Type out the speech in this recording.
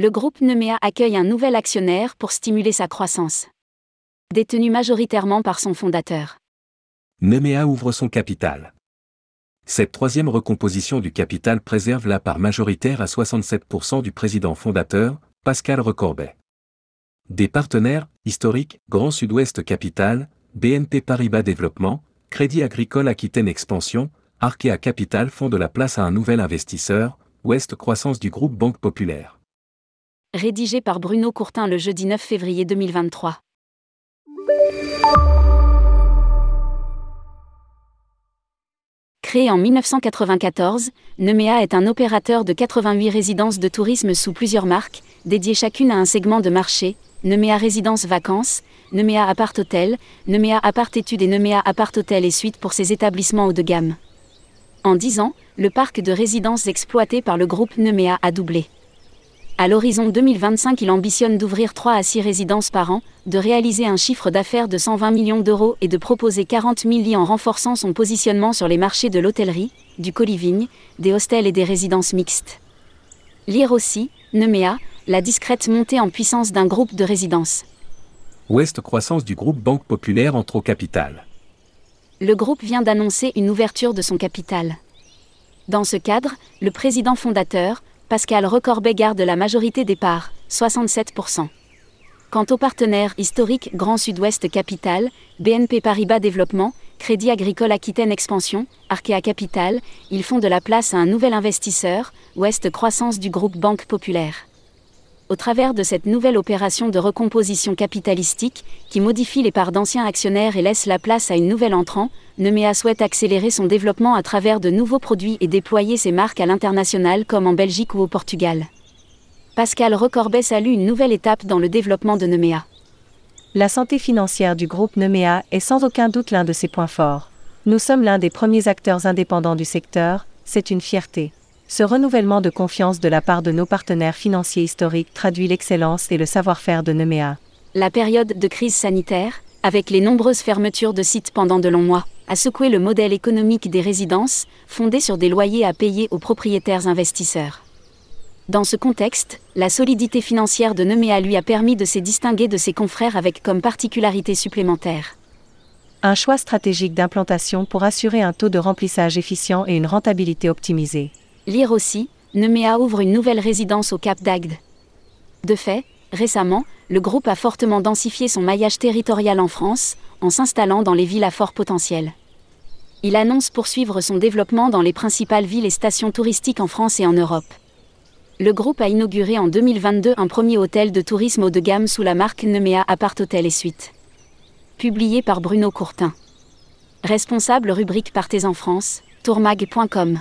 Le groupe Nemea accueille un nouvel actionnaire pour stimuler sa croissance. Détenu majoritairement par son fondateur. Nemea ouvre son capital. Cette troisième recomposition du capital préserve la part majoritaire à 67% du président fondateur, Pascal Recorbet. Des partenaires, historiques, Grand Sud-Ouest Capital, BNP Paribas Développement, Crédit Agricole Aquitaine Expansion, Arkea Capital font de la place à un nouvel investisseur, Ouest Croissance du groupe Banque Populaire. Rédigé par Bruno Courtin le jeudi 9 février 2023. Créé en 1994, Nemea est un opérateur de 88 résidences de tourisme sous plusieurs marques, dédiées chacune à un segment de marché, Nemea Résidence Vacances, Nemea Apart Hotel, Nemea Apart Études et Nemea Apart Hotel et Suite pour ses établissements haut de gamme. En 10 ans, le parc de résidences exploité par le groupe Nemea a doublé. À l'horizon 2025, il ambitionne d'ouvrir 3 à 6 résidences par an, de réaliser un chiffre d'affaires de 120 millions d'euros et de proposer 40 000 lits en renforçant son positionnement sur les marchés de l'hôtellerie, du co-living, des hostels et des résidences mixtes. Lire aussi, Nemea, la discrète montée en puissance d'un groupe de résidences. Ouest croissance du groupe Banque Populaire entre au capital. Le groupe vient d'annoncer une ouverture de son capital. Dans ce cadre, le président fondateur, Pascal Recorbet garde la majorité des parts, 67%. Quant aux partenaires historiques Grand Sud-Ouest Capital, BNP Paribas Développement, Crédit Agricole Aquitaine Expansion, Arkea Capital, ils font de la place à un nouvel investisseur, Ouest Croissance du groupe Banque Populaire au travers de cette nouvelle opération de recomposition capitalistique, qui modifie les parts d'anciens actionnaires et laisse la place à une nouvelle entrant, Nemea souhaite accélérer son développement à travers de nouveaux produits et déployer ses marques à l'international comme en Belgique ou au Portugal. Pascal Recorbet salue une nouvelle étape dans le développement de Nemea. La santé financière du groupe Nemea est sans aucun doute l'un de ses points forts. Nous sommes l'un des premiers acteurs indépendants du secteur, c'est une fierté. Ce renouvellement de confiance de la part de nos partenaires financiers historiques traduit l'excellence et le savoir-faire de Nemea. La période de crise sanitaire, avec les nombreuses fermetures de sites pendant de longs mois, a secoué le modèle économique des résidences, fondé sur des loyers à payer aux propriétaires investisseurs. Dans ce contexte, la solidité financière de Nemea lui a permis de se distinguer de ses confrères avec comme particularité supplémentaire. Un choix stratégique d'implantation pour assurer un taux de remplissage efficient et une rentabilité optimisée. Lire aussi, Nemea ouvre une nouvelle résidence au Cap d'Agde. De fait, récemment, le groupe a fortement densifié son maillage territorial en France, en s'installant dans les villes à fort potentiel. Il annonce poursuivre son développement dans les principales villes et stations touristiques en France et en Europe. Le groupe a inauguré en 2022 un premier hôtel de tourisme haut de gamme sous la marque Nemea Apart Hotel et Suite. Publié par Bruno Courtin. Responsable rubrique Partez en France, tourmag.com.